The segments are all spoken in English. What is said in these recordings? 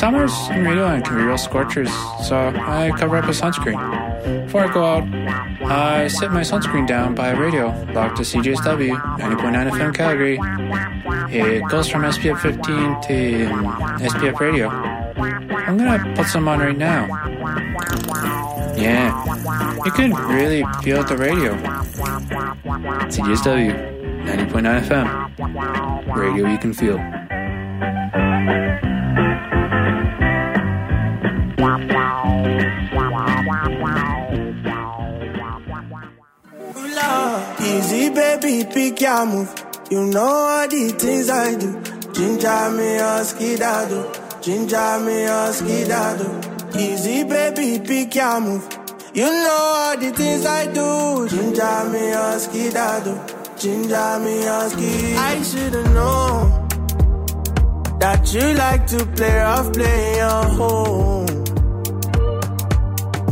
Summers in radio can be real scorchers, so I cover up with sunscreen. Before I go out, I sit my sunscreen down by a radio locked to CJSW 90.9 FM Calgary. It goes from SPF 15 to um, SPF radio. I'm gonna put some on right now. Yeah, you can really feel the radio. CJSW 90.9 FM. Radio you can feel. Easy baby, pick your move. You know all the things I do. Ginger me a skidado. Ginger me a skidado. Easy baby, pick your move. You know all the things I do. Ginger me a skidado. Ginger me a skid. I should've known that you like to play rough, play your home.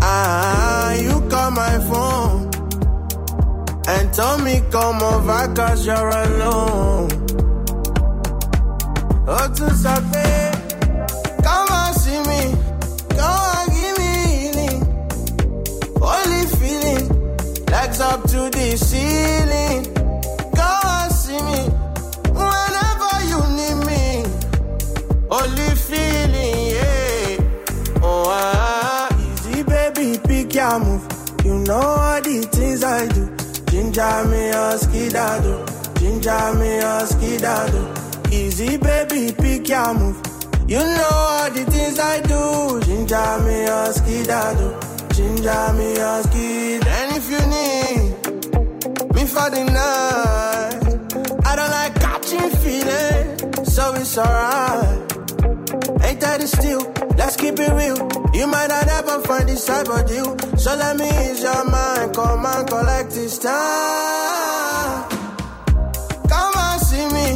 Ah, you call my phone and tell me come over cause you're alone. Oh, to sabe, come and see me, come and give me healing. Only feeling, legs up to the ceiling. Ginger me a skidado, ginger me a skidado. Easy baby, pick your move. You know all the things I do. Ginger me a skidado, ginger me a. And if you need me for the night, I don't like catching feelings, so it's alright. Ain't that it still? Let's keep it real. You might not ever find this type of deal. So let me ease your mind. Come and collect this time. Come and see me.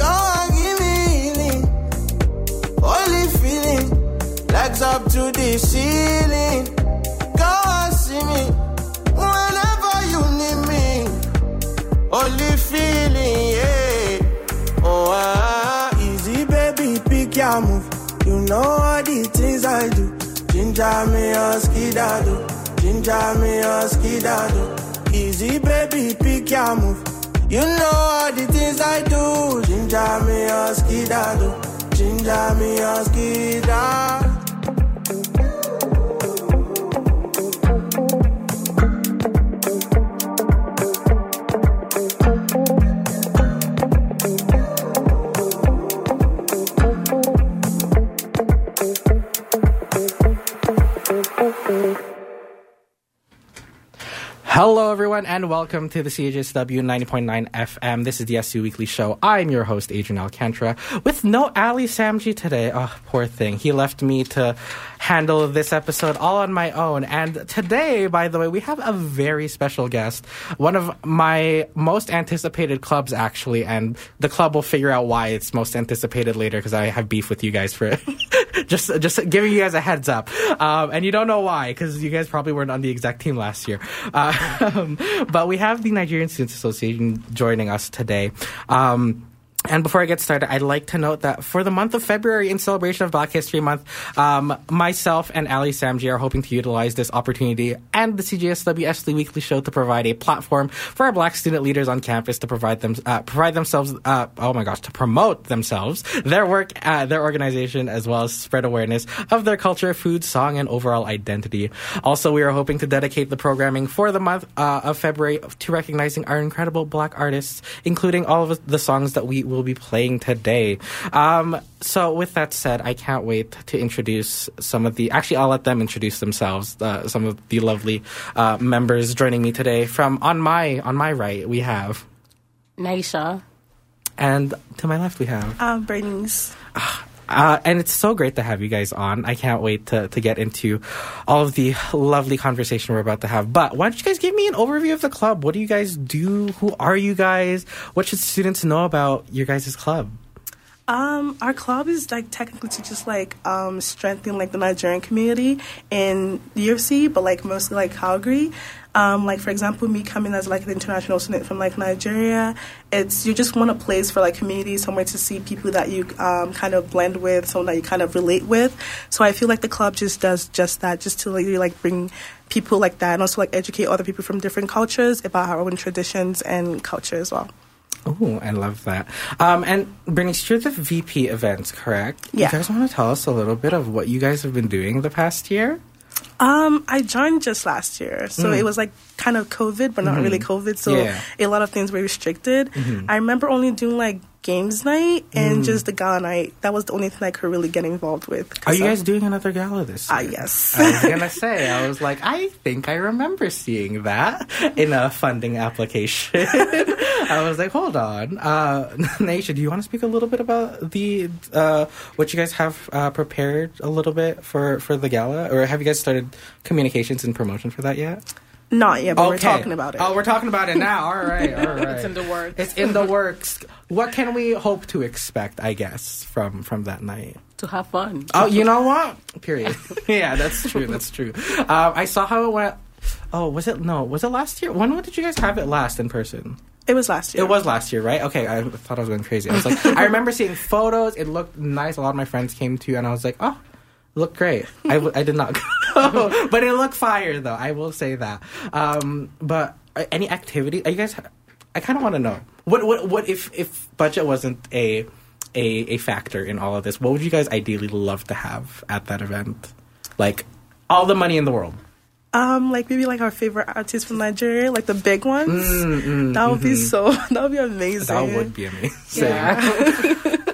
Come and give me healing. Only feeling. Legs up to the ceiling. Come and see me. Whenever you need me. Only You know all the things I do. Ginger me a skidado. Ginger me a skidado. Easy baby, pick your move. You know all the things I do. Ginger me a skidado. Ginger me a skidado. Hello, everyone, and welcome to the CJSW 90.9 FM. This is the SU Weekly Show. I'm your host, Adrian Alcantara, with no Ali Samji today. Oh, poor thing. He left me to handle this episode all on my own. And today, by the way, we have a very special guest. One of my most anticipated clubs, actually, and the club will figure out why it's most anticipated later because I have beef with you guys for just just giving you guys a heads up. Um, and you don't know why because you guys probably weren't on the exact team last year. Uh, um, but we have the Nigerian Students Association joining us today. Um, and before I get started, I'd like to note that for the month of February, in celebration of Black History Month, um, myself and Ali Samji are hoping to utilize this opportunity and the CJSW SU Weekly Show to provide a platform for our Black student leaders on campus to provide them uh, provide themselves. Uh, oh my gosh, to promote themselves, their work, uh, their organization, as well as spread awareness of their culture, food, song, and overall identity. Also, we are hoping to dedicate the programming for the month uh, of February to recognizing our incredible Black artists, including all of the songs that we will be playing today. Um, so, with that said, I can't wait to introduce some of the. Actually, I'll let them introduce themselves. Uh, some of the lovely uh, members joining me today. From on my on my right, we have Naisha. and to my left we have. Um, Bernice. Uh, and it's so great to have you guys on. I can't wait to, to get into all of the lovely conversation we're about to have. But why don't you guys give me an overview of the club? What do you guys do? Who are you guys? What should students know about your guys' club? Um, our club is like technically to just like um, strengthen like the Nigerian community in the U of C, but like mostly like Calgary. Um, like for example, me coming as like an international student from like Nigeria, it's you just want a place for like community, somewhere to see people that you um, kind of blend with, someone that you kind of relate with. So I feel like the club just does just that, just to like, really, like bring people like that, and also like educate other people from different cultures about our own traditions and culture as well. Oh, I love that. Um, and Bernice, you're the VP events, correct? Yeah. You guys want to tell us a little bit of what you guys have been doing the past year? Um, I joined just last year, so mm. it was like kind of COVID, but not really mm-hmm. COVID. So Yeah. a lot of things were restricted. Mm-hmm. I remember only doing like games night and just the gala night. That was the only thing I could really get involved with. Are you guys doing another gala this year? Ah, yes. I was gonna say, I was like, I think I remember seeing that in a funding application. I was like, hold on, uh, Naisha, do you want to speak a little bit about the uh, what you guys have uh, prepared a little bit for for the gala, or have you guys started communications and promotion for that yet? Not yet, but we're talking about it. Oh, we're talking about it now. All right, all right. It's in the works. It's in the works. What can we hope to expect? I guess from from that night. to have fun. Oh, you know what? Period. yeah, that's true. That's true. Um, I saw how it went. Oh, was it? No, was it last year? When did you guys have it last in person? it was last year. It was last year, right? Okay, I thought I was going crazy. I was like, I remember seeing photos. It looked nice. A lot of my friends came to, and I was like, oh, it looked great. I, w- I did not go, but it looked fire though. I will say that. Um, but uh, any activity? Are you guys? I kind of want to know what what what if if budget wasn't a a a factor in all of this? What would you guys ideally love to have at that event? Like all the money in the world. Um, like maybe like our favorite artists from Nigeria, like the big ones. that would be so. That would be amazing. Mm, That would be amazing. Yeah.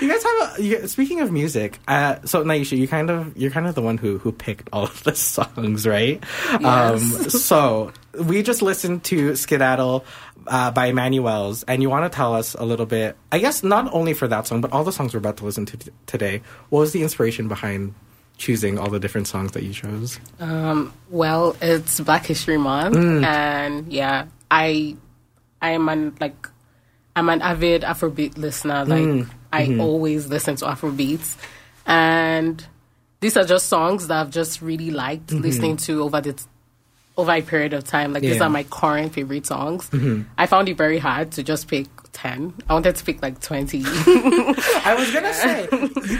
You guys have a. You, speaking of music, uh, so Naisha, you kind of you're kind of the one who who picked all of the songs, right? Um, so we just listened to Skedaddle uh, by Emmanuel's, and you want to tell us a little bit. I guess not only for that song, but all the songs we're about to listen to t- today. What was the inspiration behind choosing all the different songs that you chose? Um, well, it's Black History Month, Mm. and yeah, I, I am an like, I'm an avid Afrobeat listener. Like, Mm. I Mm-hmm. always listen to Afro beats, and these are just songs that I've just really liked listening to over the over a period of time. Like, these Mm-hmm. Are my current favorite songs. Mm-hmm. I found it very hard to just pick ten. I wanted to pick like twenty. I was gonna say,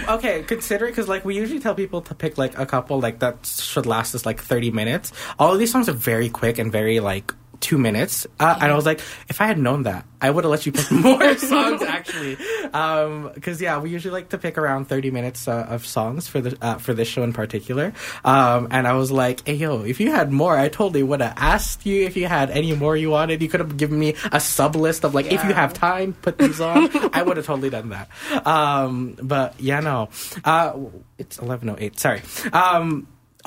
okay, consider it because like we usually tell people to pick like a couple like that should last us like thirty minutes. All of these songs are very quick and very like two minutes, uh, and I was like, if I had known that, I would have let you pick more songs actually, because yeah, we usually like to pick around thirty minutes uh, of songs for the uh, for this show in particular. Um, and I was like, hey yo, if you had more, I totally would have asked you if you had any more you wanted. You could have given me a sub list of like if you have time, put these on. I would have totally done that. Um, but yeah, no. Uh, it's eleven oh eight. Sorry.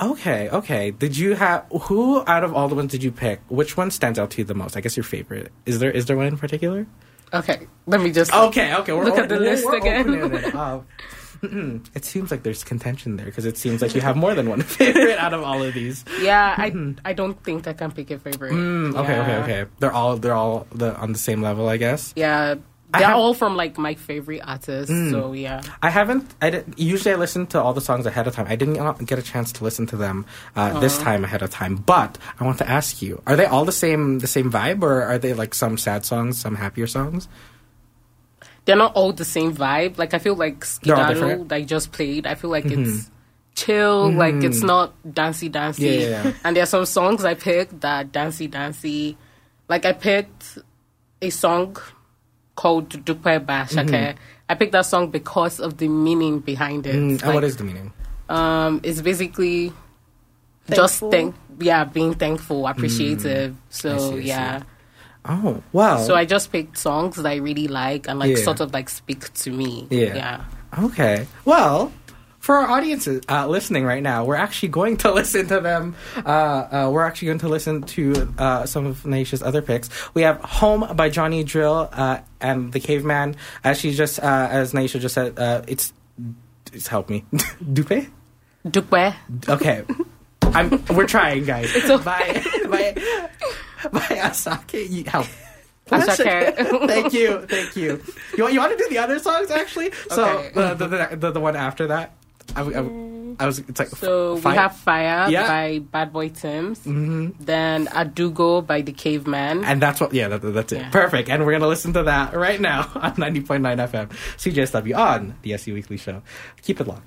Um, okay, okay. Did you have who out of all the ones did you pick? Which one stands out to you the most? I guess your favorite. Is there is there one in particular? okay, let me just Okay, okay. We're, Look at the we're- list we're again. it. Mm-mm. it seems like there's contention there because it seems like you have more than one favorite out of all of these. Yeah, I I don't think I can pick a favorite. Mm, okay, okay, Yeah. okay. They're all they're all the, on the same level, I guess. Yeah, they're have- all from like my favorite artists. So yeah, I haven't. I did, usually I listen to all the songs ahead of time. I didn't get a chance to listen to them uh, this time ahead of time. But I want to ask you: Are they all the same, the same vibe, or are they like some sad songs, some happier songs? they're not all the same vibe. Like I feel like They're all Skedaddle different? Mm-hmm. that I just played. I feel like it's chill. Like it's not dancey dancey. Yeah, yeah, yeah. And there are some songs I picked that dancey dancey. Like I picked a song called Dupe by Asake. I picked that song because of the meaning behind it. Mm, and what is the meaning? um it's basically just Thankful? thank yeah being thankful appreciative so Mm. see, I see. yeah Oh, wow. so i just picked songs that i really like and like Yeah. sort of like speak to me Yeah. yeah Okay. Well, for our audiences uh, listening right now, we're actually going to listen to them. Uh, uh, we're actually going to listen to uh, some of Naisha's other picks. We have "Home" by Johnny Drille uh, and the Cavemen. As she just, uh, as Naisha just said, uh, it's it's help me, Dupe. Dukwe. Okay, I'm. We're trying, guys. It's okay. By by by Asake. You- Help. Ashake. thank you, thank you. You want you want to do the other songs actually? So Okay. the, the the the the one after that. I, I, I was. It's like So fi- we have Fire Yeah. by Bad Boy Timz. Mm-hmm. Then Adugo by The Cavemen. And that's what, yeah, that, that's it. Yeah. Perfect. And we're going to listen to that right now on 90.9 FM, CJSW on the SU Weekly Show. Keep it long.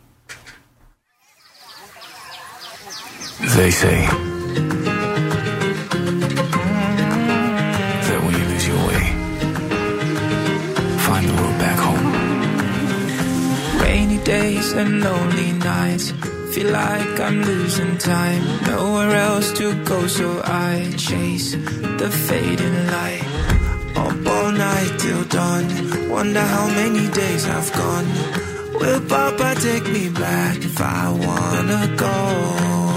They say days and lonely nights. Feel like I'm losing time. Nowhere else to go, so I chase the fading light. Up all night till dawn. Wonder how many days I've gone. Will Papa take me back if I wanna go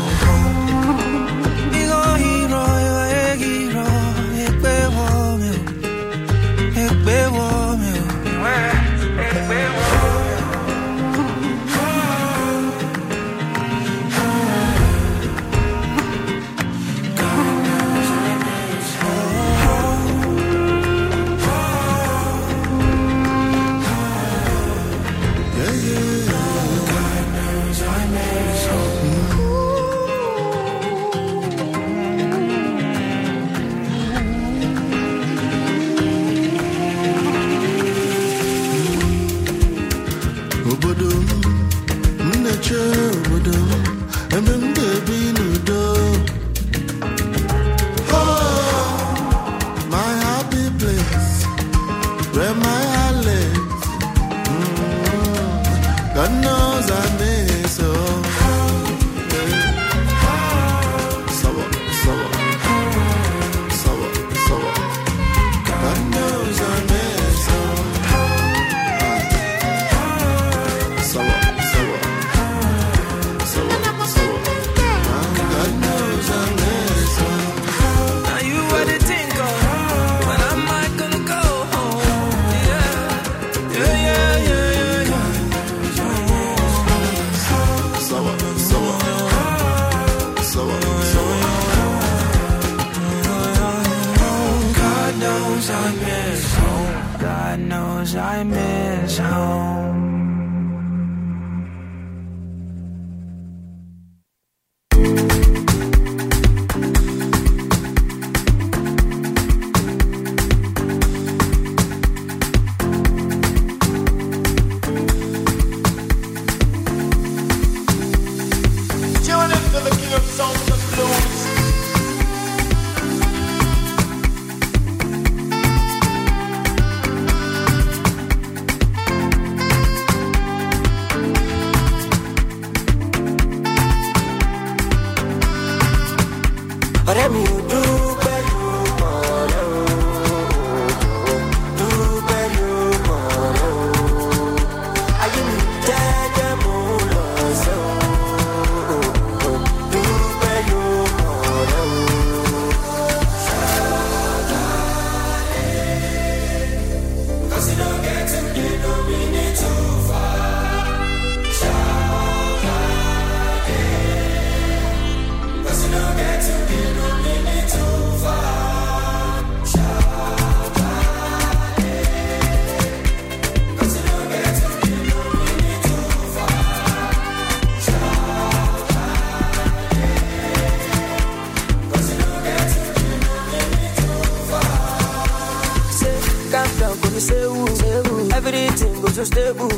So stable.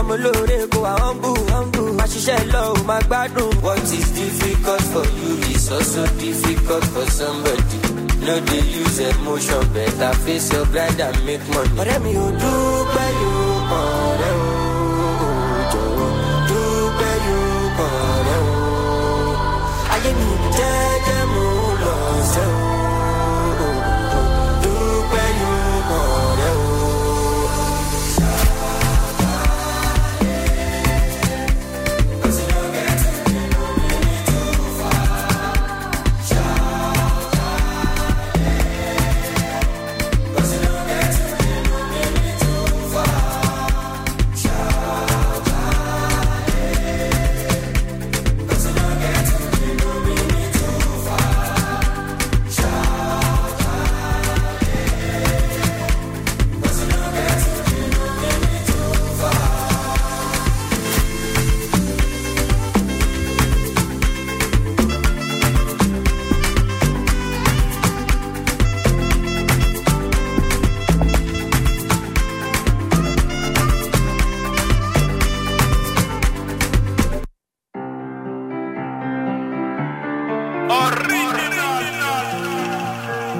Ọmọ olóore kò wá humble. Má ṣiṣẹ́ lọ, ò máa gbádùn. What is difficult for you is also difficult for somebody. No dey use emotion, better face your grind and make money. Ọ̀rẹ́ mi ò dúpẹ́ yóò o.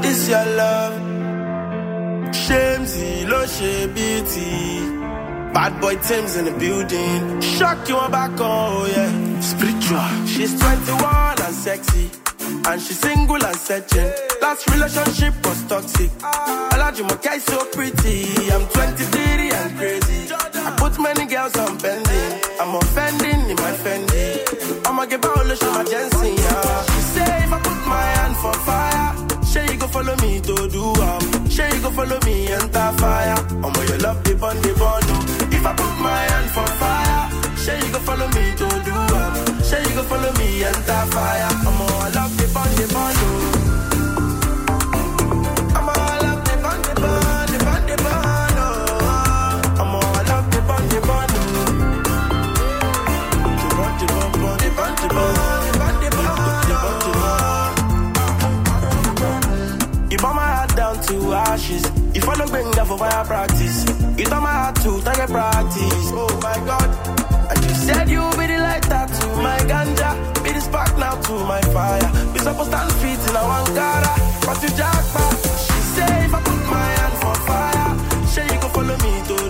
It's your love. Shamesy, lo beauty. Bad boy Timz in the building. Shock you on back, oh yeah. Spiritual. She's 21 and sexy. And she's single and searching. Last relationship was toxic. Olajumoke is so pretty. I'm 23 and crazy. I put many girls on bending. I'm offending in my Fendi. I'ma give out a my Jensen, yeah. She say if I put my hand for fire, you go follow me to do um. You go follow me enter fire. I'ma you love the bun, the bun. oh. If I put my hand for fire, you go follow me to do um. You go follow me enter fire. I'ma love the bun, the bun. To ashes. If I don't bring that for fire practice. You turn my heart to target practice. Oh my god. And you said you be the lighter to my ganja. Be the spark now to my fire. We supposed to stand feet in a one cara. But you jackpot. She say if I put my hand for fire. Say you go follow me to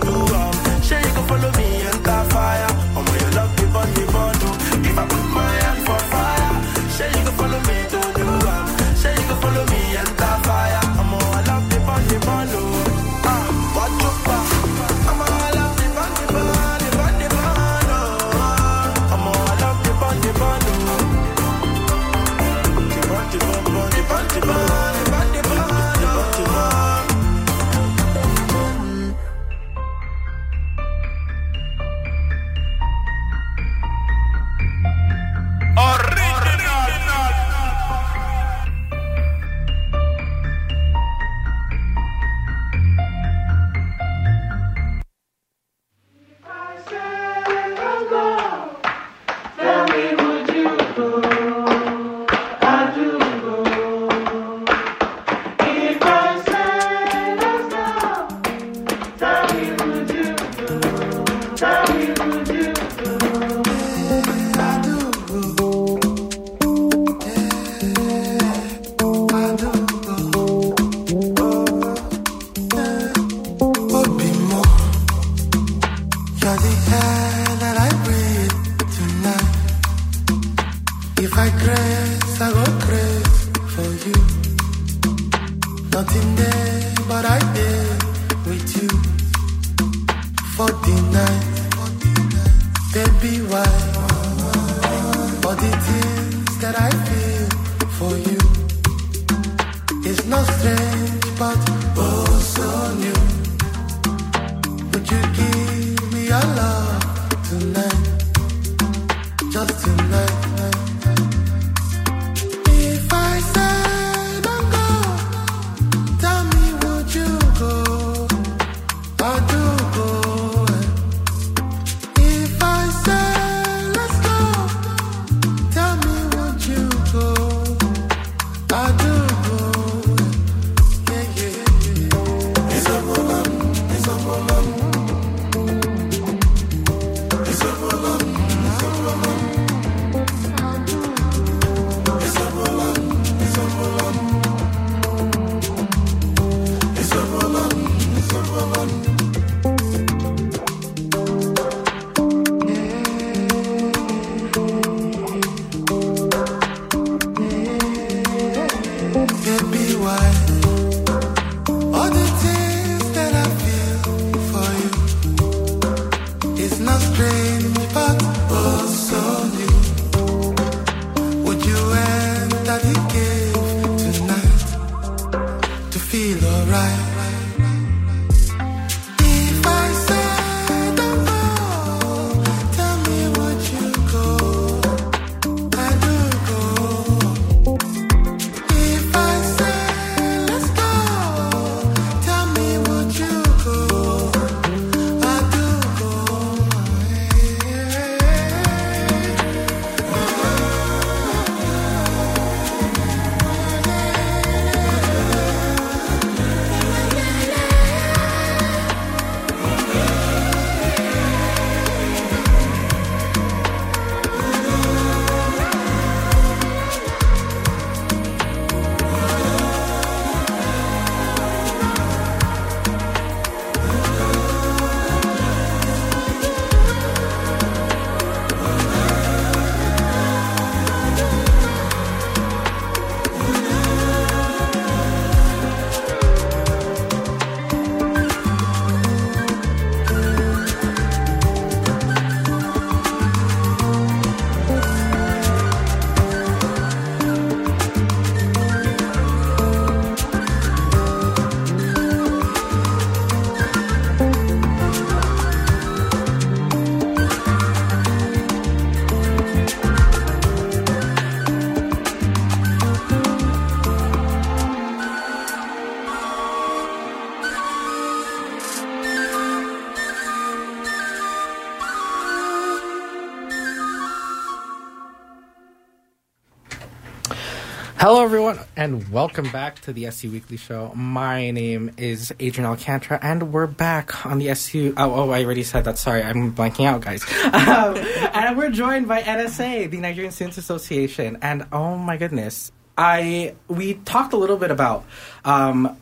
everyone, and welcome back to the SU Weekly Show. My name is Adrian Alcantara, and we're back on the SU. Oh, oh I already said that. Sorry, I'm blanking out, guys. Um, and we're joined by NSA, the Nigerian Students Association. And oh my goodness, I we talked a little bit about. Um,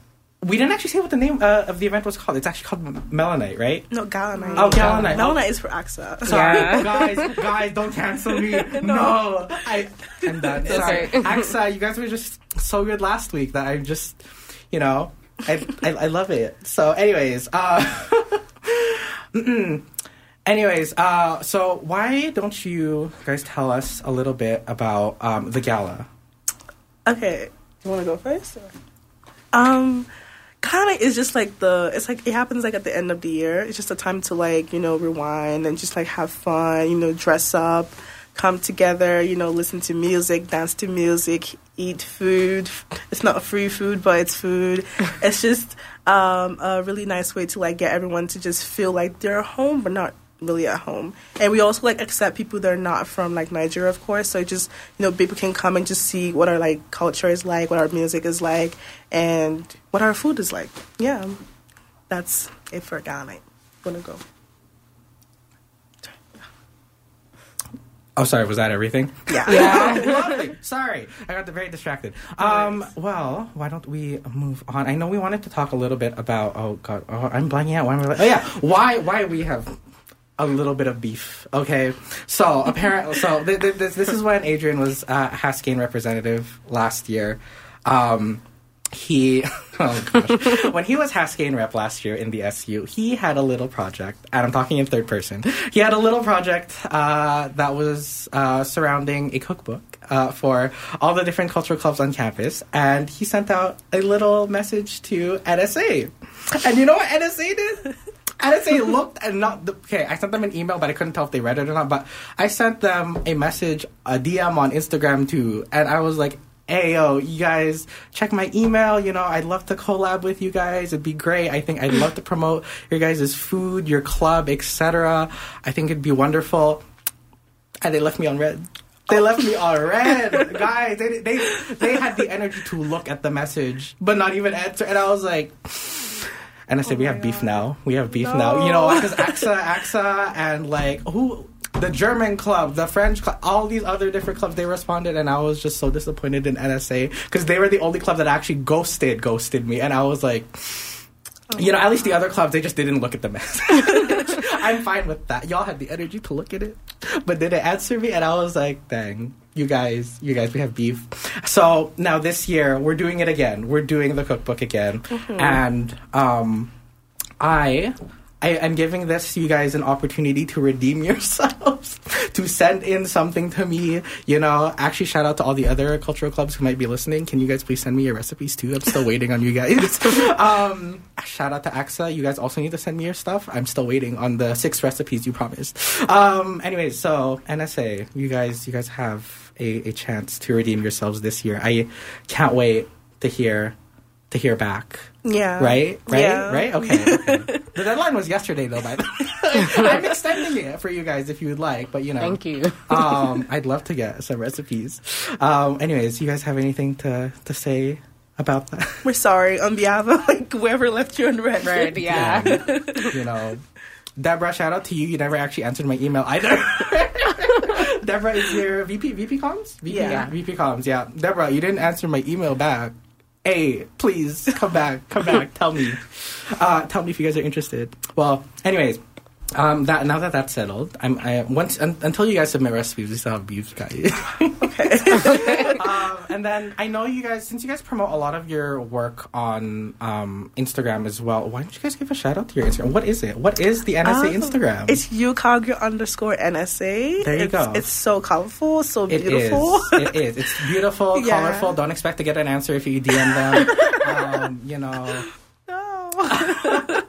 we didn't actually say what the name uh, of the event was called. It's actually called Melanite, right? No, Galanite. Oh, Galanite. Galanite is for AXA. Sorry, Yeah. guys, guys, don't cancel me. no. I, I'm done. Sorry. okay. AXA, you guys were just so good last week that I'm just, you know, I, I, I love it. So, anyways, uh, mm-mm. anyways, uh, so why don't you guys tell us a little bit about um, the gala? Okay, you want to go first? or- Um, kind of is just like the it's like it happens like at the end of the year. It's just a time to like you know rewind and just like have fun. You know, dress up, come together. You know, listen to music, dance to music, eat food. It's not free food, but it's food. it's just um, a really nice way to like get everyone to just feel like they're home, but not really at home. And we also like accept people that are not from like Nigeria, of course. So just you know, people can come and just see what our like culture is like, what our music is like, and what our food is like. Yeah, that's it for Ghana. Wanna go? Oh, sorry, was that everything? Yeah. Lovely. Sorry, I got very distracted. Um, well, why don't we move on? I know we wanted to talk a little bit about. Oh God, oh, I'm blanking out. Why am I? Like, oh yeah, why? Why we have a little bit of beef? Okay, so apparently, so th- th- this, this is when Adrian was uh, Haskayne representative last year. Um, he oh gosh when he was Haskayne rep last year in the SU, he had a little project, and I'm talking in third person. He had a little project uh, that was uh, surrounding a cookbook uh, for all the different cultural clubs on campus, and he sent out a little message to NSA. And you know what NSA did? NSA looked and not the, okay. I sent them an email, but I couldn't tell if they read it or not. But I sent them a message, a DM on Instagram too, and I was like, "Hey yo, you guys, check my email. You know, I'd love to collab with you guys. It'd be great. I think I'd love to promote your guys' food, your club, etc. I think it'd be wonderful." And they left me on read. They left me on read, guys. They, they they had the energy to look at the message, but not even answer. And I was like. And I said, we have beef now. We have beef now. You know, because AXA, AXA, and like who, the German club, the French club, all these other different clubs, they responded, and I was just so disappointed in NSA because they were the only club that actually ghosted, ghosted me, and I was like, you know, at least the other clubs they just didn't look at the message. I'm fine with that. Y'all had the energy to look at it, but didn't answer me, and I was like, dang. You guys, you guys, we have beef. So now this year we're doing it again. We're doing the cookbook again, and um, I, I am giving this you guys an opportunity to redeem yourselves, to send in something to me. You know, actually, shout out to all the other cultural clubs who might be listening. Can you guys please send me your recipes too? I'm still waiting on you guys. um, shout out to AXA. You guys also need to send me your stuff. I'm still waiting on the six recipes you promised. Um, anyways, so NSA, you guys, you guys have a, a chance to redeem yourselves this year. I can't wait to hear to hear back. Yeah. Right? Right? Yeah. Right? Okay. okay. the deadline was yesterday, though, by the way. I'm extending it for you guys if you would like, but you know. Thank you. um, I'd love to get some recipes. Um, anyways, you guys have anything to, to say about that? We're sorry on behalf of like whoever left you on read. Right, yeah. you know, Deborah, shout out to you. You never actually answered my email either. Deborah is your VP, VP comms? VP, Yeah. VP comms, yeah. Deborah, you didn't answer my email back. Hey, please come back, come back, tell me. Uh, tell me if you guys are interested. Well, anyways, um, that now that that's settled, I'm I once un, until you guys submit recipes, we still have beef, guys. um, and then I know you guys, since you guys promote a lot of your work on um, Instagram as well. Why don't you guys give a shout out to your Instagram? What is it? What is the NSA Um, Instagram? It's Ukagra underscore NSA. There you it's, go. It's so colorful, so It is. beautiful. it is. It's beautiful, Yeah. colorful. Don't expect to get an answer if you DM them. um, you know, no.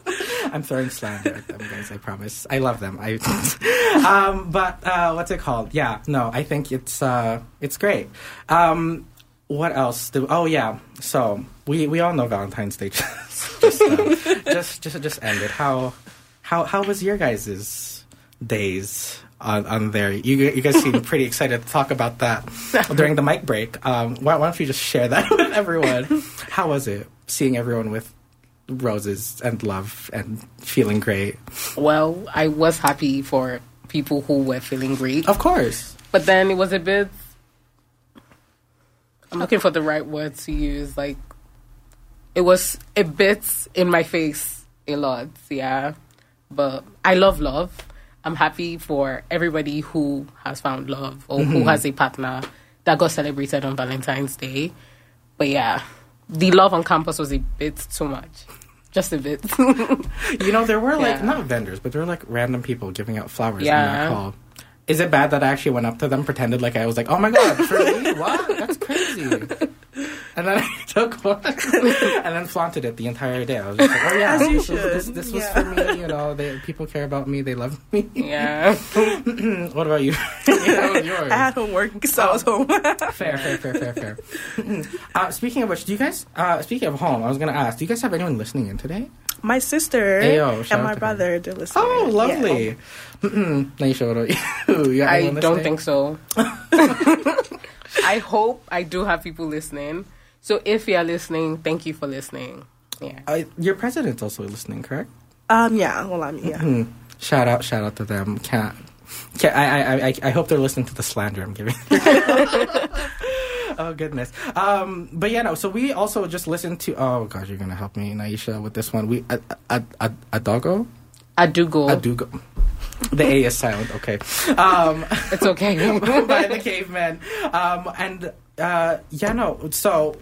I'm throwing slander at them, guys. I promise. I love them. I, um, but uh, what's it called? Yeah, no, I think it's uh, it's great. Um, what else? Do, oh yeah. So we we all know Valentine's Day. just just, uh, just just just ended. How how how was your guys' days? on, on there. You you guys seem pretty excited to talk about that during the mic break. Um, why, why don't you just share that with everyone? How was it seeing everyone with roses and love and feeling great? Well, I was happy for people who were feeling great, Of course. but then it was a bit. I'm looking for the right word to use. Like, it was a bit in my face a lot, yeah. But I love love. I'm happy for everybody who has found love or who mm-hmm. has a partner that got celebrated on Valentine's Day. But yeah, the love on campus was a bit too much. Just a bit. You know, there were like Yeah. not vendors, but there were like random people giving out flowers in Yeah. that hall. Is it bad that I actually went up to them, pretended like I was like, "Oh my god, me? What? That's crazy!" And then I took one, and then flaunted it the entire day. I was just like, "Oh yeah, As you this, was- this, should. this was Yeah. for me." You know, they, people care about me. They love me. yeah. what about you? How was yours? I had homework, so I was home. Fair, fair, fair, fair, fair. uh, speaking of which, do you guys? Uh, speaking of home, I was gonna ask. Do you guys have anyone listening in today? my sister Ayo, and my to her. brother did listen. Oh, lovely. Mm-mm. Naisha, what about you? You I don't listening? think so. I hope I do have people listening. So if you are listening, thank you for listening. Yeah. Uh, your president's also listening, correct? Um, yeah. Well, I mean, yeah. Hmm. Shout out, shout out to them. Can't. can't I, I, I, I hope they're listening to the slander I'm giving. oh goodness. Um, but yeah, no. So we also just listened to. Oh gosh, you're gonna help me, Naisha, with this one. We a a a, a doggo. I do go. A. The A is silent. Okay. Um, It's okay. by the Cavemen. Um, and uh, yeah, no. So,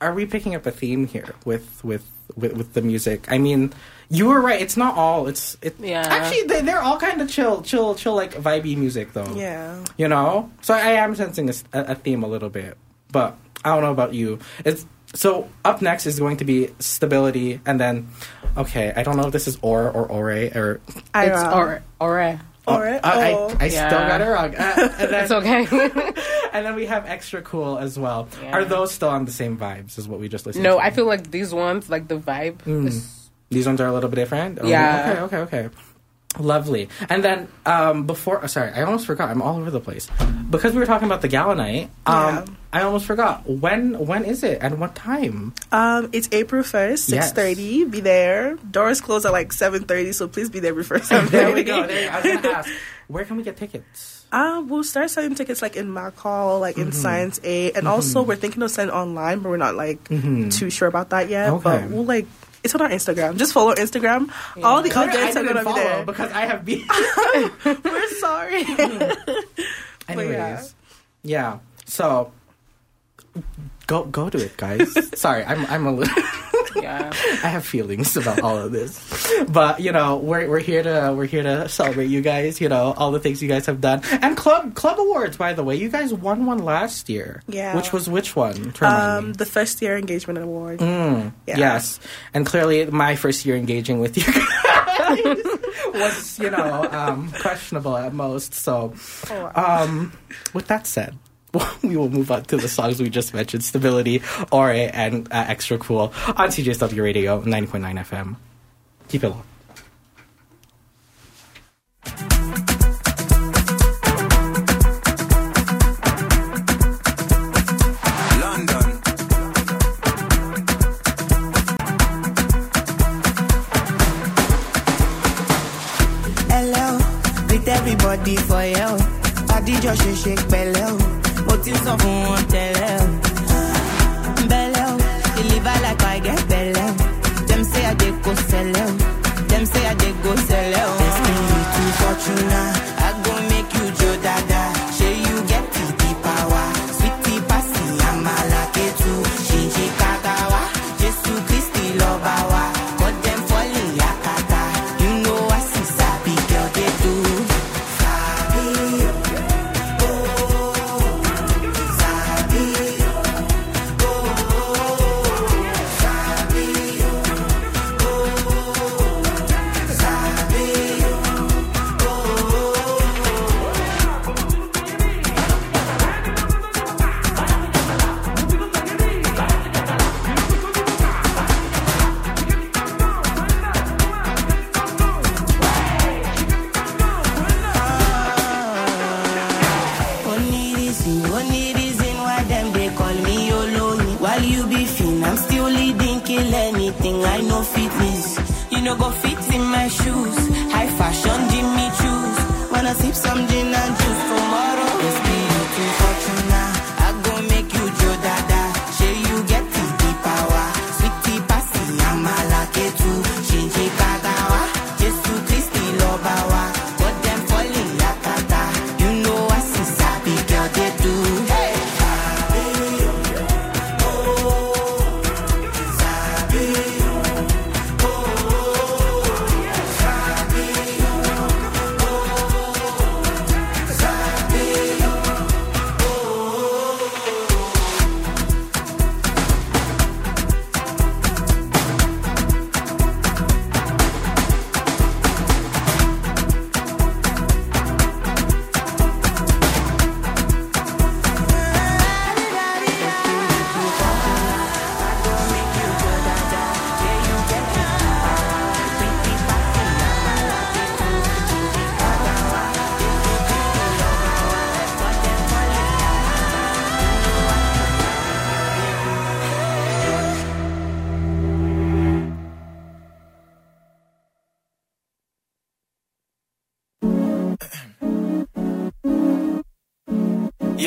are we picking up a theme here with with with, with the music? I mean, you were right. It's not all. It's it. Yeah. Actually, they, they're all kind of chill, chill, chill, like vibey music, though. Yeah. You know. So I am sensing a theme a little bit, but I don't know about you. It's so up next is going to be stability, and then okay, I don't know if this is or or ore or. I, it's uh, or or Or- I, I, oh. I still Yeah. got it wrong. Uh, and then, it's okay. and then we have extra cool as well. Yeah. Are those still on the same vibes as what we just listened no, to? I feel like these ones, like the vibe. Mm. is- these ones are a little bit different. Oh, Yeah. Okay. Okay. Okay. Lovely. And then um, before, oh, sorry, I almost forgot. I'm all over the place because we were talking about the gala night. Um, Yeah. I almost forgot when. When is it and what time? Um, it's April first, Yes. six thirty. Be there. Doors close at like seven thirty, so please be there before seven There we go. There, I was gonna ask, where can we get tickets? Um, we'll start selling tickets like in Mac Hall, like Mm-hmm. in Science A, and also we're thinking of selling online, but we're not like too sure about that yet. Mm-hmm. Okay. But we'll like it's on our Instagram. Just follow Instagram. All the I updates are gonna be follow there. because I have been. We're sorry. Anyways, yeah. So go go to it, guys. Sorry, I'm I'm a little. Yeah. I have feelings about all of this, but you know we're we're here to we're here to celebrate you guys. You know all the things you guys have done, and club club awards. By the way, you guys won one last year. Yeah. which was which one? Um, the first year engagement award. Mm, yeah. Yes, and clearly my first year engaging with you guys was you know um, questionable at most. So, Oh, um, with that said. We will move on to the songs we just mentioned: "Stability," "Ore," and uh, "Extra Cool" on CJSW Radio, ninety point nine FM. Keep it locked. London. Hello, greet everybody for you. Adijọ́ ṣe ṣe pẹ̀lẹ́ mo ti sọ fún wọn.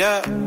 Yeah.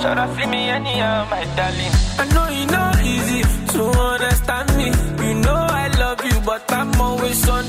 Should I see me anyhow, my darling? I know you know easy to understand me. You know I love you, but I'm always on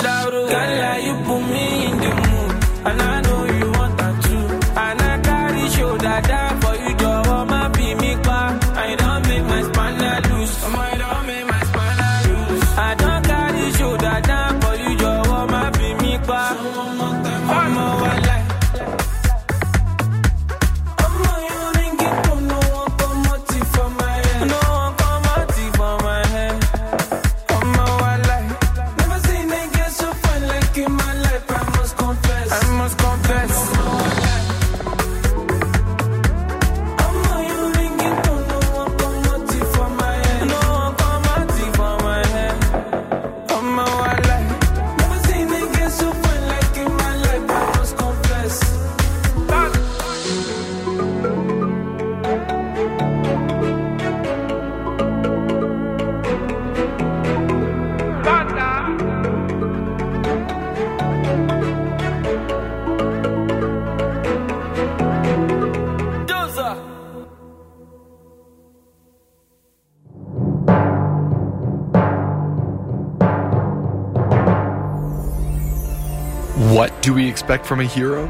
expect from a hero?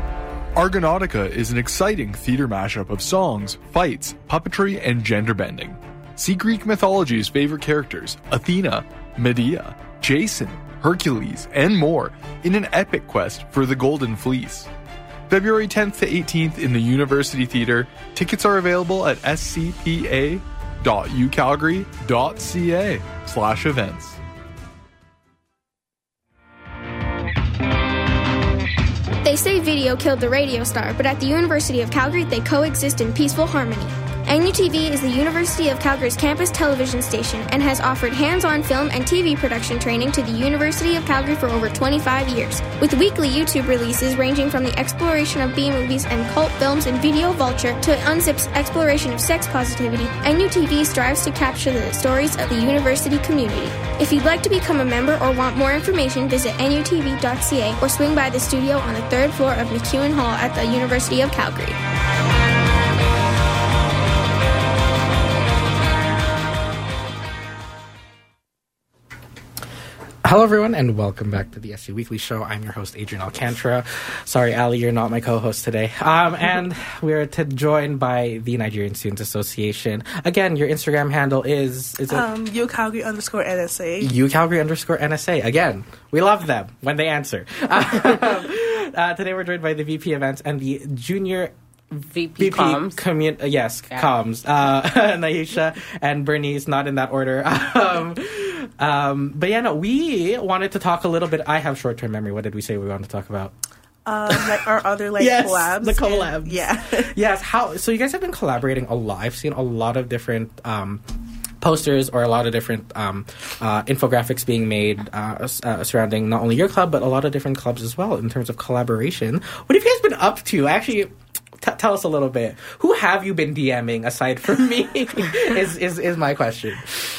Argonautica is an exciting theater mashup of songs, fights, puppetry, and gender bending. See Greek mythology's favorite characters Athena, Medea, Jason, Hercules, and more in an epic quest for the Golden Fleece. February 10th to 18th in the University Theatre. Tickets are available at scpa.ucalgary.ca slash events. They say video killed the radio star, but at the University of Calgary, they coexist in peaceful harmony. NUTV is the University of Calgary's campus television station and has offered hands on film and TV production training to the University of Calgary for over 25 years. With weekly YouTube releases ranging from the exploration of B movies and cult films in Video Vulture to Unzip's exploration of sex positivity, NUTV strives to capture the stories of the university community. If you'd like to become a member or want more information, visit nutv.ca or swing by the studio on the third floor of MacEwan Hall at the University of Calgary. Hello, everyone, and welcome back to the SU Weekly Show. I'm your host, Adrian Alcantara. Sorry, Ali, you're not my co-host today. Um, and we're to joined by the Nigerian Students Association. Again, your Instagram handle is is it Um, U Calgary underscore NSA. UCalgary underscore NSA. Again, we love them when they answer. uh, today we're joined by the VP events and the junior VP, VP comms. commu- uh, yes, Yeah. comms. Uh, Naisha and Bernice, not in that order. um, um, but yeah, no, we wanted to talk a little bit. I have short term memory. What did we say we wanted to talk about? Um, like our other like Yes, collabs. the and- collabs. yeah. yes, how? So you guys have been collaborating a lot. I've seen a lot of different. Um, posters or a lot of different um, uh, infographics being made uh, uh, surrounding not only your club but a lot of different clubs as well in terms of collaboration what have you guys been up to actually t- tell us a little bit who have you been dming aside from me is, is is my question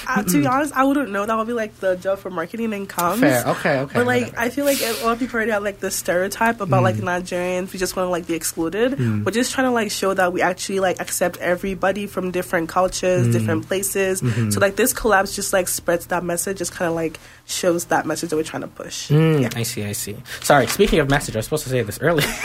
Uh, to be honest, I wouldn't know. That would be like the job for marketing and comms. Fair. Okay, okay, But like, whatever. I feel like a lot of people already have like the stereotype about like Mm. Nigerians. We just want to like be excluded. Mm. We're just trying to like show that we actually like accept everybody from different cultures, Mm. different places. Mhm. So like this collabs just like spreads that message. Just kind of like shows that message that we're trying to push. Mm, I see, I see. Sorry, speaking of message, I was supposed to say this earlier.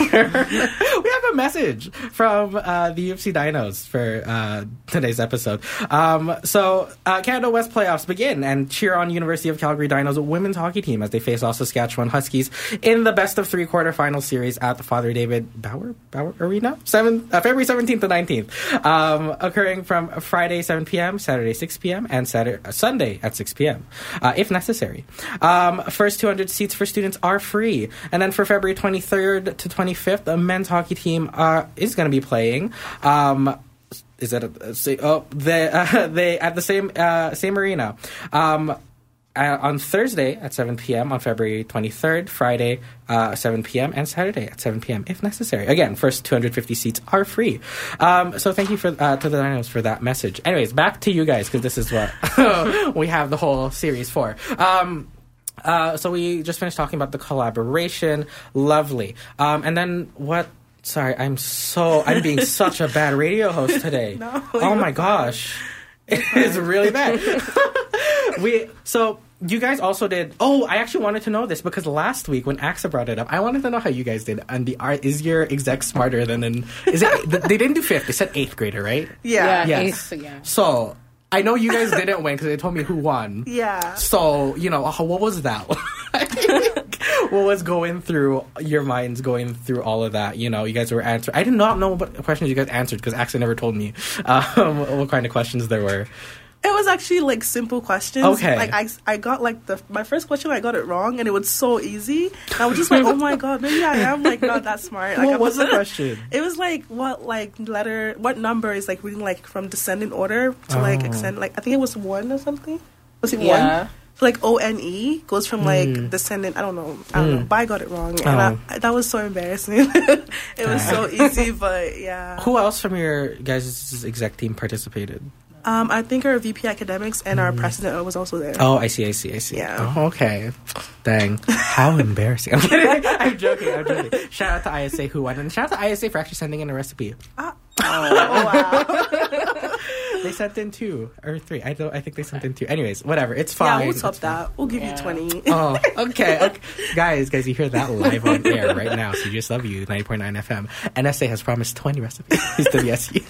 a message from uh, the U of C Dinos for uh, today's episode. Um, so, uh, Canada West playoffs begin and cheer on University of Calgary Dinos women's hockey team as they face off Saskatchewan Huskies in the best of three quarterfinal series at the Father David Bauer Bauer Arena, seven uh, February seventeenth to nineteenth, um, occurring from Friday seven p.m., Saturday six p.m., and Saturday uh, Sunday at six p.m. Uh, if necessary. Um, first two hundred seats for students are free, and then for February twenty third to twenty fifth, the men's hockey team uh, is going to be playing. Um, is that a, a oh they uh, they at the same uh, same arena um, uh, on Thursday at 7 p.m. on February 23rd, Friday uh, 7 p.m. and Saturday at 7 p.m. if necessary. Again, first 250 seats are free. Um, so thank you for uh, to the Dinos for that message. Anyways, back to you guys because this is what we have the whole series for. Um, uh, so we just finished talking about the collaboration. Lovely. Um, and then what? Sorry, I'm so I'm being such a bad radio host today. No, oh my gosh, it is really bad. we so you guys also did. Oh, I actually wanted to know this because last week when AXA brought it up, I wanted to know how you guys did. And the art is your exec smarter than an is it? they didn't do fifth. They said eighth grader, right? Yeah. Yeah, Yes. eighth, yeah. So I know you guys didn't win because they told me who won. Yeah. So you know, uh, what was that? What was going through your minds going through all of that? You know, you guys were answering. I did not know what questions you guys answered because Axel never told me um, what kind of questions there were. It was actually like simple questions. Okay. Like I, I got like the my first question I got it wrong and it was so easy. And I was just like, oh my god, maybe I am like not that smart. Like, What was the question? It was like what like letter, what number is like reading like from descending order to like Oh. extend. Like I think it was one or something. Was it Yeah. one? Like O N E goes from like Hmm. descendant. I don't know. I don't know. Mm. But I got it wrong, and Oh. I, that was so embarrassing. it was so easy, but yeah. Who else from your guys' exec team participated? Um, I think our VP academics and our president was also there. Hmm. Oh, I see, I see, I see. Yeah. Oh, okay. Dang. How embarrassing. I'm kidding. I'm joking. I'm joking. Shout out to ISA who won. And shout out to ISA for actually sending in a recipe. Oh, wow. They sent in two or three. I don't. I think they sent in two. Anyways, whatever. It's fine. Yeah, we'll top It's fine. that. We'll give you 20. Oh, okay. okay. guys, guys, you hear that live on air right now. So just love you, 90.9 FM. NSA has promised 20 recipes to the SU.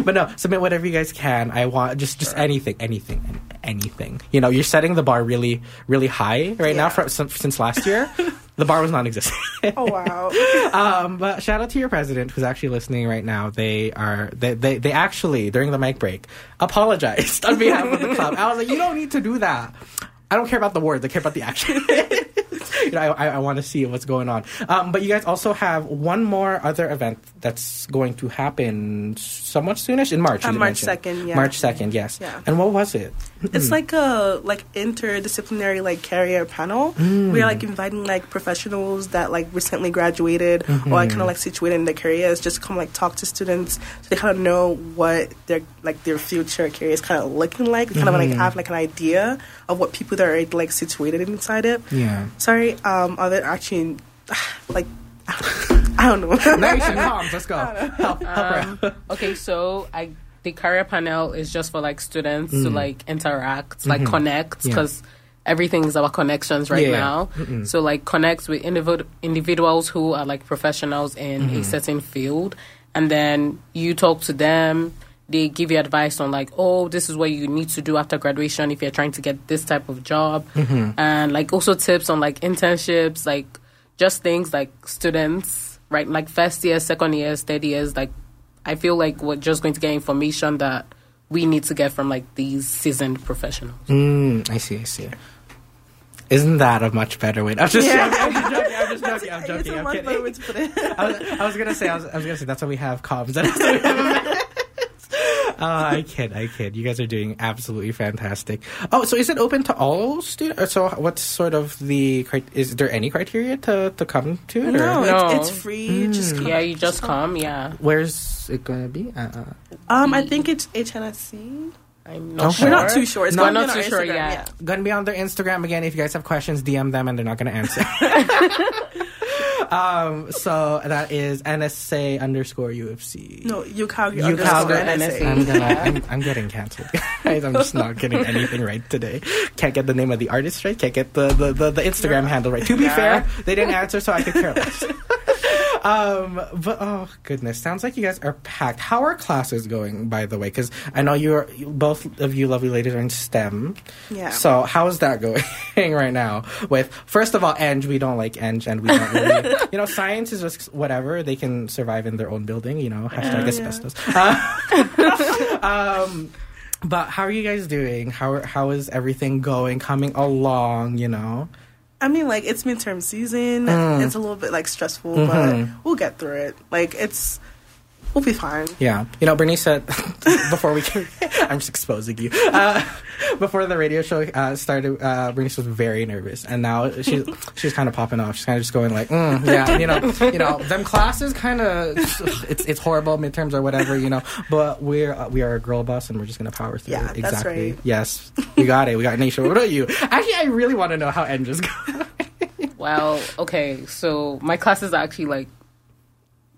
but no, submit whatever you guys can. I want just just anything, anything, anything. You know, you're setting the bar really, really high right now from, since, since last year. The bar was non-existent. oh wow. um, but shout out to your president who's actually listening right now. They are they, they they actually during the mic break apologized on behalf of the club. I was like, you don't need to do that. I don't care about the words. I care about the action. you know, I, I, want to see what's going on. Um, but you guys also have one more other event that's going to happen somewhat soonish in March. You March 2nd, yeah. March second, yes. Yeah. And what was it? It's like a like interdisciplinary like carrier panel. Mm. We're like inviting like professionals that like recently graduated or like kind of like situated in their careers just to come like talk to students so they kind of know what their like their future career is kind of looking like. Kind of like have like an idea of what people that are like situated inside it. Yeah. Sorry, um, are there actually like I don't know. Naisha comms, let's go. Help, help her Um, okay, so I the career panel is just for like students to Mm. like interact, like Mhm. connect, Yeah. because everything is about connections right Yeah. now. Mm-mm. So like connect with individ- individuals who are like professionals in a Mhm. certain field, and then you talk to them. They give you advice on like, oh, this is what you need to do after graduation if you're trying to get this type of job, Mhm. and like also tips on like internships, like just things like students, right? Like first years, second years, third years. Like, I feel like we're just going to get information that we need to get from like these seasoned professionals. Mm, I see, I see. Isn't that a much better way? I'm just Yeah. joking. I'm just joking. I'm just joking. I'm joking. It's a I'm much kidding. better way to put it. I was, I was gonna say. I was, I was gonna say that's why we have comms. That's why we have events. I kid, I kid. You guys are doing absolutely fantastic. Oh, so is it open to all students? So, what's sort of the is there any criteria to, to come to it? No, or? it's, it's free. Just come. yeah, you just come. Yeah, Where's it gonna be? Uh, uh, Um, I think it's HNSC. I'm not We're not too sure. It's No, gonna not be on too our sure Instagram, yet. Gonna be on their Instagram again. If you guys have questions, DM them, and they're not gonna answer. um, so that is NSA underscore U of C. No, you Calgary You underscore Calgary. NSA. I'm gonna. I'm, I'm getting canceled, guys. I'm just not getting anything right today. Can't get the name of the artist right. Can't get the the, the, the Instagram handle right. To be Yeah. fair, they didn't answer, so I could care less. um, but oh goodness, sounds like you guys are packed. How are classes going, by the way? Because I know you're both of you lovely ladies are in STEM. Yeah. So how is that going right now? With first of all, Eng, we don't like Eng, and we don't really, you know, science is just whatever. They can survive in their own building. You know, hashtag Yeah. asbestos. Uh, um, but how are you guys doing? How how is everything going? Coming along? You know. I mean, like it's midterm season. Mm. It's a little bit like stressful, Mhm. but we'll get through it. Like it's, we'll be fine. Yeah, you know, Bernice said before we can, I'm just exposing you. Uh, before the radio show uh, started, uh, Bernice was very nervous, and now she's she's kind of popping off. She's kind of just going like, mm, yeah, you know, you know, them classes kind of it's it's horrible midterms or whatever, you know. But we're uh, we are a girl boss, and we're just gonna power through. Yeah, it. that's exactly. right. Yes, we got it. We got nation. What about you? Actually, I really want to know how Endra's going. Well, okay, so my classes are actually like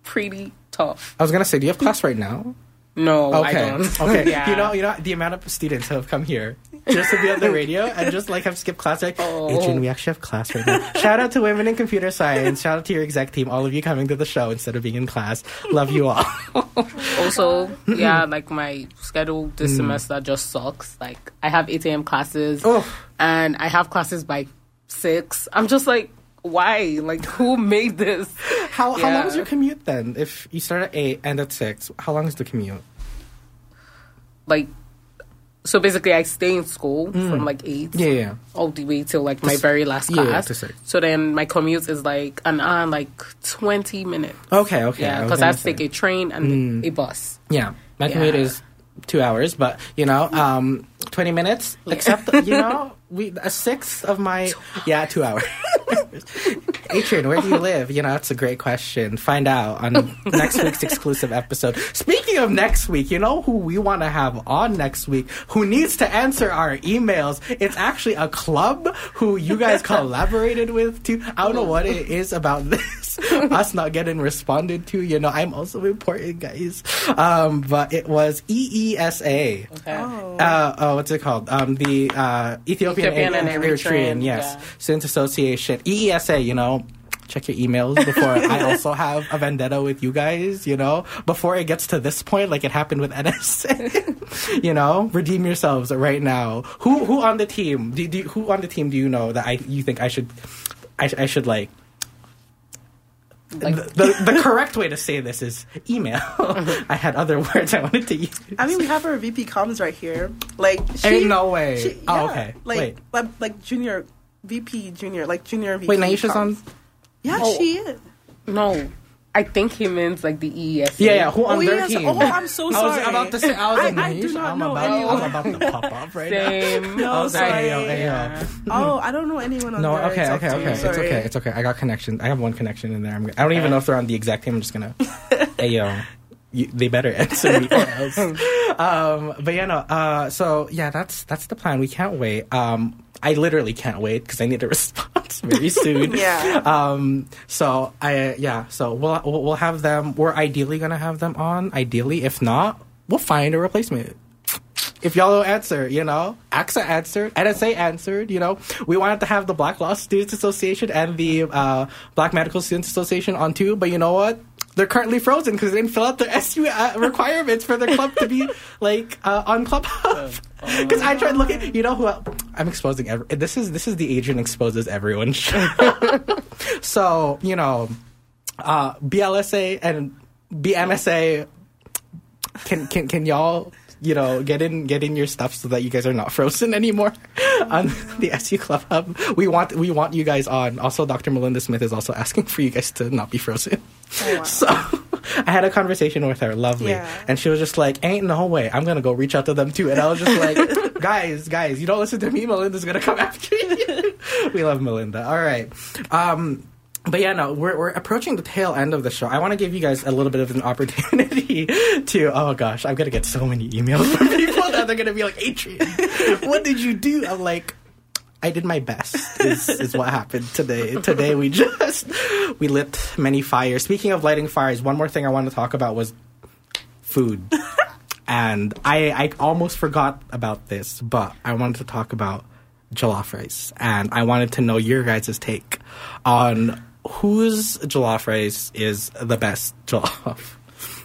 pretty tough. I was gonna say, do you have class right now? No, I Okay. don't. Okay. Yeah. You know, you know the amount of students who have come here just to be on the radio and just like have skipped class. Like, Oh. Adrian, we actually have class right now. Shout out to women in computer science. Shout out to your exec team. All of you coming to the show instead of being in class. Love you all. also, yeah, like my schedule this Mm. semester just sucks. Like I have 8 a.m. classes, Oh. and I have classes by six. I'm just like, why? Like, who made this? How how long Yeah. is your commute then? If you start at eight and at six, how long is the commute? Like, so basically, I stay in school Mm. from like eight, Yeah, yeah. all the way till like my very last class. six. So then my commute is like an hour, and like 20 minutes. Okay, okay. Yeah, because I, have to take a train and Mm. a bus. Yeah, my commute Yeah. is two hours, but you know, um, twenty minutes. Except you know, we a sixth of my yeah two hours. Adrian, where do you live? You know, that's a great question. Find out on next week's exclusive episode. Speaking of next week, you know who we want to have on next week? Who needs to answer our emails? It's actually a club who you guys collaborated with too. I don't know what it is about this. Us not getting responded to. You know, I'm also important, guys. Um, but it was EESA. Okay. Uh, oh, what's it called? Um, the uh, Ethiopian, Ethiopian and and Eritrean, Eritrean, yes, yeah. Students Association, EESA. You know, check your emails before I also have a vendetta with you guys. You know, before it gets to this point, like it happened with NSA. you know, redeem yourselves right now. Who who on the team? Do, do who on the team do you know that I you think I should I, I should like. The, the, the correct way to say this is email. Uh-huh. I had other words I wanted to use. I mean, we have our VP comms right here. Like, she, Ain't no way. she- Oh, okay. Like, Wait. like, like junior VP, junior, like junior VP. Wait, Naisha's on. Yeah, Oh. she is. No, I think he means like the EES. Yeah, yeah. Who on Oh, their yes. team? Oh, I'm so sorry. I sorry. was about to say. I was I- like, I do not I'm know about, anyone. I'm about to pop up right now. Same. No, oh, I sorry. like, yo, yeah. Oh, I don't know anyone on No, their okay, exact okay, team, okay. It's okay. It's okay. I got connection. I have one connection in there. I'm, I don't even know if they're on the exact team. I'm just gonna. hey yo, you, they better answer me or else. Um, but yeah, no. Uh, so yeah, that's that's the plan. We can't wait. Um, I literally can't wait because I need a response very soon. Yeah. Um. So I yeah. So we'll we'll have them. We're ideally gonna have them on. Ideally, if not, we'll find a replacement if y'all don't answer, you know, AXA answered, NSA answered, you know, we wanted to have the Black Law Students Association and the uh, Black Medical Students Association on too, but you know what? They're currently frozen because they didn't fill out their SU uh, requirements for their club to be like uh, on Club Hub. Because I tried looking, you know who? el- I'm exposing every. This is this is the agent exposes everyone show. so you know, uh, BLSA and BMSA can can can y'all you know get in get in your stuff so that you guys are not frozen anymore on the SU Club Hub. We want we want you guys on. Also, Dr. Melinda Smith is also asking for you guys to not be frozen. So I had a conversation with her, lovely, Yeah. and she was just like, "Ain't no way, I'm gonna go reach out to them too." And I was just like, "Guys, guys, you don't listen to me. Melinda's gonna come after you." we love Melinda. All right. Um, but yeah, no, we're, we're approaching the tail end of the show. I want to give you guys a little bit of an opportunity to, oh gosh, I'm going to get so many emails from people that they're to be like, Adrian, what did you do? I'm like, I did my best, is, is what happened today. Today we just, we lit many fires. Speaking of lighting fires, one more thing I want to talk about was food. and I, I almost forgot about this, but I wanted to talk about jollof rice. And I wanted to know your guys' take on whose jollof rice is the best jollof.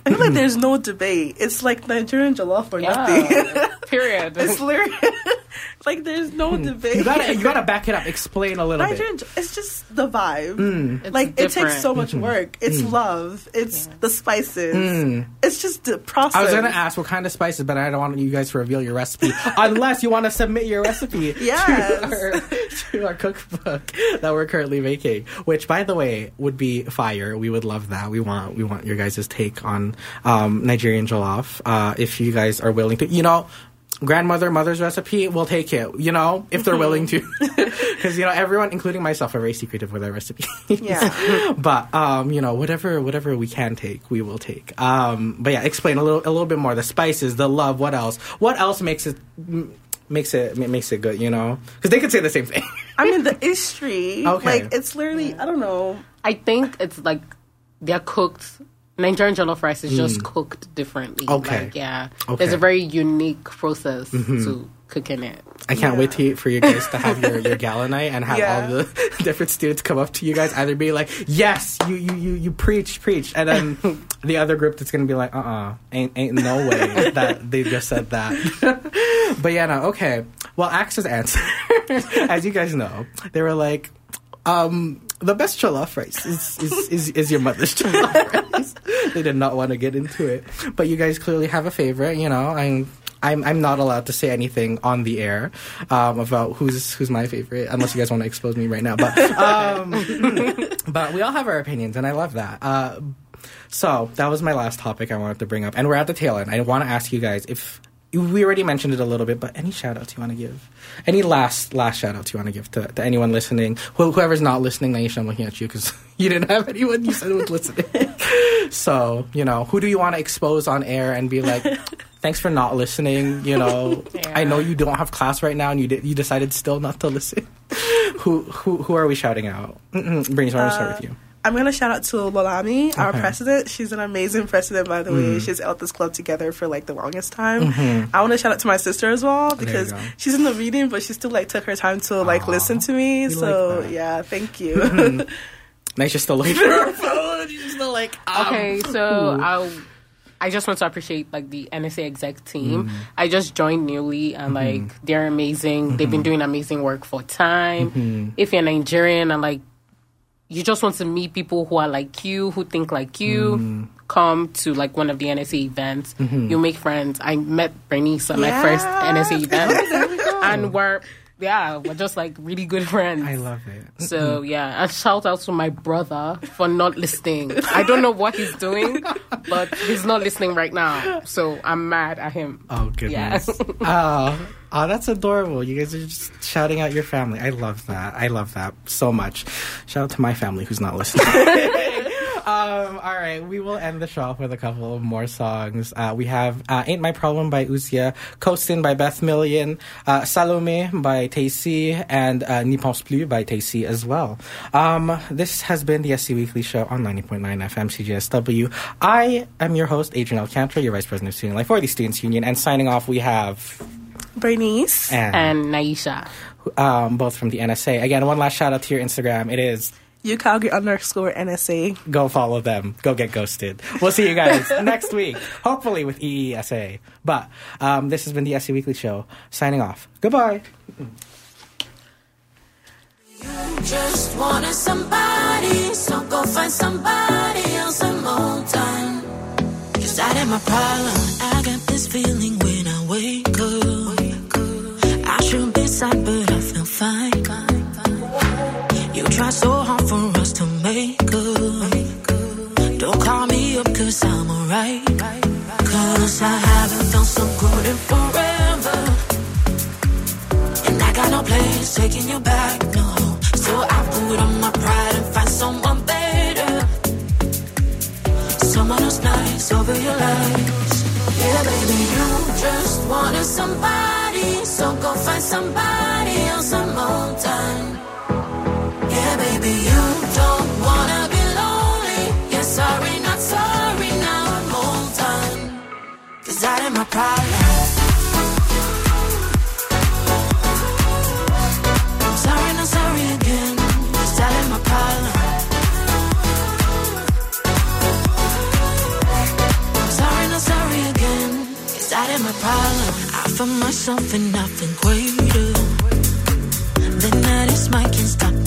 I feel like there's no debate. It's like Nigerian jollof or Yeah. nothing. Period. it's literally like there's no debate. Hmm. You gotta, you gotta back it up. Explain a little bit. Nigerian, bit. jo- it's just the vibe. Mm. It's like it takes so much work. It's Mm. love. It's the spices. Mm. It's just the process. I was gonna ask what kind of spices, but I don't want you guys to reveal your recipe unless you want to submit your recipe Yes. To, our, cookbook that we're currently making. Which, by the way, would be fire. We would love that. We want we want your guys' take on um, Nigerian jollof. Uh, if you guys are willing to, you know. Grandmother, mother's recipe, we'll take it. You know, if they're willing to, because you know everyone, including myself, are very secretive with our recipes. Yeah. but um, you know, whatever whatever we can take, we will take. Um, but yeah, explain a little a little bit more. The spices, the love. What else? What else makes it makes it makes it good? You know, because they could say the same thing. I mean, the history. Okay. Like it's literally. I don't know. I think it's like they're cooked. Nigerian jollof rice is just Mm. cooked differently. Okay. Like, yeah. Okay. There's a very unique process Mhm. to cooking it. I can't wait to, for you guys to have your, your gala night and have Yeah. all the different students come up to you guys, either be like, "Yes, you you you, you preach, preach," and then the other group that's gonna be like, "Uh, uh ain't ain't no way that they just said that." but yeah, no, okay. Well, Axe's answer, as you guys know, they were like, um, "The best jollof rice is is, is, is your mother's jollof rice." they did not want to get into it, but you guys clearly have a favorite. You know, I'm. I'm I'm not allowed to say anything on the air um, about who's who's my favorite, unless you guys want to expose me right now. But um, but we all have our opinions, and I love that. Uh, so that was my last topic I wanted to bring up, and we're at the tail end. I want to ask you guys if we already mentioned it a little bit, but any shout outs you want to give? Any last last shout outs you want to give to, to anyone listening? Who, whoever's not listening, Naisha, I'm looking at you because you didn't have anyone you said was listening. so you know, who do you want to expose on air and be like? Thanks for not listening. You know, I know you don't have class right now, and you you decided still not to listen. who who who are we shouting out? Mm-mm. Brittany, so I want to start with you. I'm gonna shout out to Lolami, our Okay. president. She's an amazing president, by the way. Mm. She's held this club together for like the longest time. Mhm. I want to shout out to my sister as well because she's in the meeting, but she still like took her time to like listen to me. we So like yeah, thank you. Mhm. Naisha's still looking at her phone. She's still like, um, Okay, so. I'll. I just want to appreciate like the NSA exec team. Mhm. I just joined newly, and like they're amazing. They've been doing amazing work for time. Mhm. If you're Nigerian and like you just want to meet people who are like you, who think like you, come to like one of the NSA events. Mhm. You'll make friends. I met Bernice at my first NSA event, there we go. and we're yeah, we're just like really good friends. I love it. So yeah, and shout out to my brother for not listening. I don't know what he's doing, but he's not listening right now. So I'm mad at him. Oh Yeah. goodness. oh, oh, that's adorable. You guys are just shouting out your family. I love that. I love that so much. Shout out to my family who's not listening. um, all right, we will end the show off with a couple of more songs. Uh, we have uh, "Ain't My Problem" by Uzia, "Coastin" by Beth Million, uh, "Salome" by Tayc, and uh, "N'y pense plus" by Tayc as well. Um, this has been the SU Weekly Show on 90.9 FM CJSW. I am your host, Adrian Alcantara, your Vice President of Student Life for the Students Union, and signing off, we have Bernice and, And Naisha. um, both from the NSA. Again, one last shout out to your Instagram. It is you Calgary underscore NSA. go follow them. Go get ghosted. We'll see you guys next week, hopefully with EESA. But um, this has been the SU Weekly Show. Signing off. Goodbye. Just wanted somebody, so go find somebody else some more time. Cause that ain't my problem. I got this feeling when I wake up. I should be sad, but I feel fine. You try so hard for us to make up. Don't call me up, cause I'm alright. Cause I haven't felt so good in forever. And I got no place taking you back, no. So I put on my pride and find someone better. Someone who's nice over your lies. Yeah, baby, you just wanted somebody. So go find somebody else some more time. Yeah, baby, you don't wanna be lonely. Yeah, sorry, not sorry, now I'm all done. Cause that ain't my problem. I'm sorry, not sorry again. That ain't my problem. I'm sorry, not sorry that ain't my problem. I found myself in nothing greater. The night is mine, can't stop